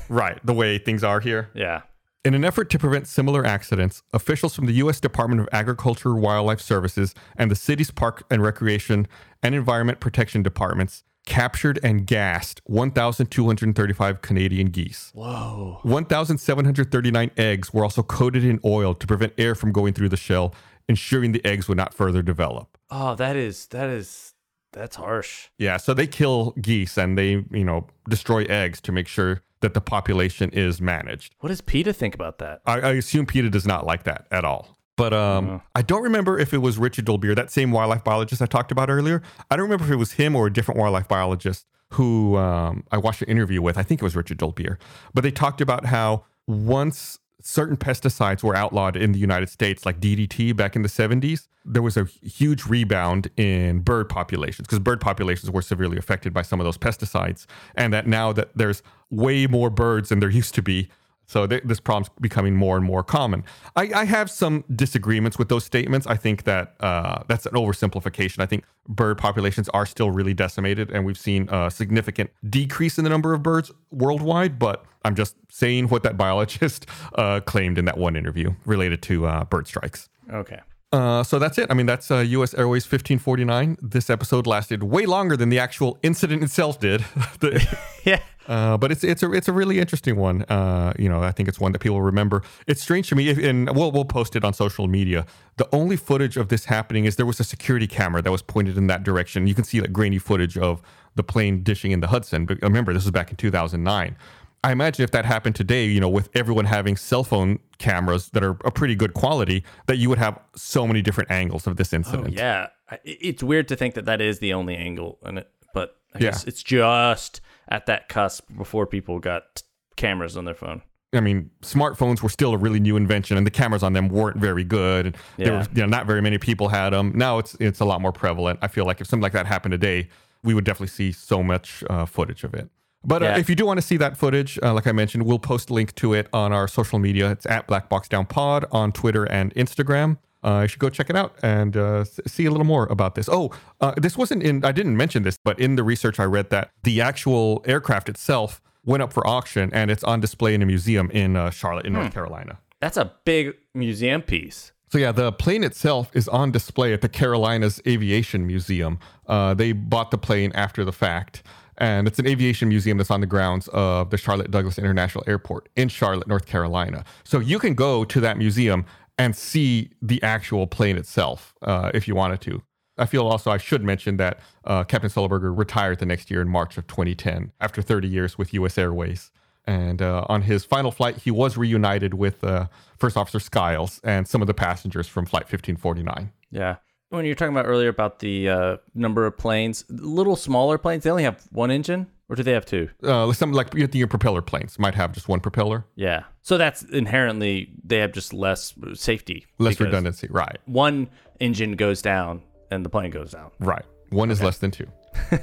Right, the way things are here. yeah, In an effort to prevent similar accidents, officials from the U.S. Department of Agriculture, Wildlife Services, and the city's Park and Recreation and Environment Protection Departments captured and gassed 1,235 Canadian geese. whoa, 1,739 eggs were also coated in oil to prevent air from going through the shell, ensuring the eggs would not further develop. oh, that is that is that's harsh. Yeah, so they kill geese and they, you know, destroy eggs to make sure that the population is managed. What does PETA think about that? I, I assume PETA does not like that at all. But um, I don't remember if it was Richard Dolbeer, that same wildlife biologist I talked about earlier. I don't remember if it was him or a different wildlife biologist who um, I watched an interview with. I think it was Richard Dolbeer. But they talked about how once certain pesticides were outlawed in the United States, like DDT back in the 70s, there was a huge rebound in bird populations because bird populations were severely affected by some of those pesticides. And that now that there's way more birds than there used to be, so th- this problem's becoming more and more common. I, I have some disagreements with those statements. I think that uh, that's an oversimplification. I think bird populations are still really decimated, and we've seen a significant decrease in the number of birds worldwide. But I'm just saying what that biologist uh, claimed in that one interview related to uh, bird strikes. Okay. Uh, so that's it. I mean, that's uh, U.S. Airways 1549. This episode lasted way longer than the actual incident itself did. The- Yeah. Uh, but it's it's a it's a really interesting one. Uh, you know, I think it's one that people remember. It's strange to me, if, and we'll we'll post it on social media. The only footage of this happening is there was a security camera that was pointed in that direction. You can see like grainy footage of the plane dishing in the Hudson. But remember, this was back in 2009. I imagine if that happened today, you know, with everyone having cell phone cameras that are a pretty good quality, that you would have so many different angles of this incident. Yeah. It's weird to think that that is the only angle in it, but I Yeah. guess it's just at that cusp before people got cameras on their phone. I mean, smartphones were still a really new invention, and the cameras on them weren't very good. And there Yeah. were, you know, not very many people had them. Now it's it's a lot more prevalent. I feel like if something like that happened today, we would definitely see so much uh, footage of it. But uh, Yeah. if you do want to see that footage, uh, like I mentioned, we'll post a link to it on our social media. It's at Black Box Down Pod on Twitter and Instagram. Uh, you should go check it out and uh, see a little more about this. Oh, uh, this wasn't in, I didn't mention this, but in the research I read that the actual aircraft itself went up for auction and it's on display in a museum in uh, Charlotte, in North Carolina. That's a big museum piece. So yeah, the plane itself is on display at the Carolinas Aviation Museum. Uh, they bought the plane after the fact, and it's an aviation museum that's on the grounds of the Charlotte Douglas International Airport in Charlotte, North Carolina. So you can go to that museum and see the actual plane itself uh, if you wanted to. I feel also I should mention that uh, Captain Sullenberger retired the next year in March of 2010 after 30 years with U.S. Airways. And uh, on his final flight, he was reunited with uh, First Officer Skiles and some of the passengers from Flight 1549. Yeah. When you were talking about earlier about the uh, number of planes, little smaller planes, they only have one engine, or do they have two? Uh, some like you your propeller planes might have just one propeller, Yeah. So that's inherently they have just less safety, less redundancy. Right, One engine goes down and the plane goes down. right. One is less than two.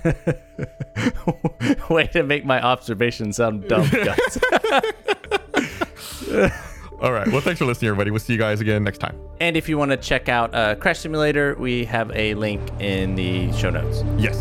Way to make my observation sound dumb, guys. All right. Well, thanks for listening, everybody. We'll see you guys again next time. and if you want to check out uh, Crash Simulator, we have a link in the show notes. Yes.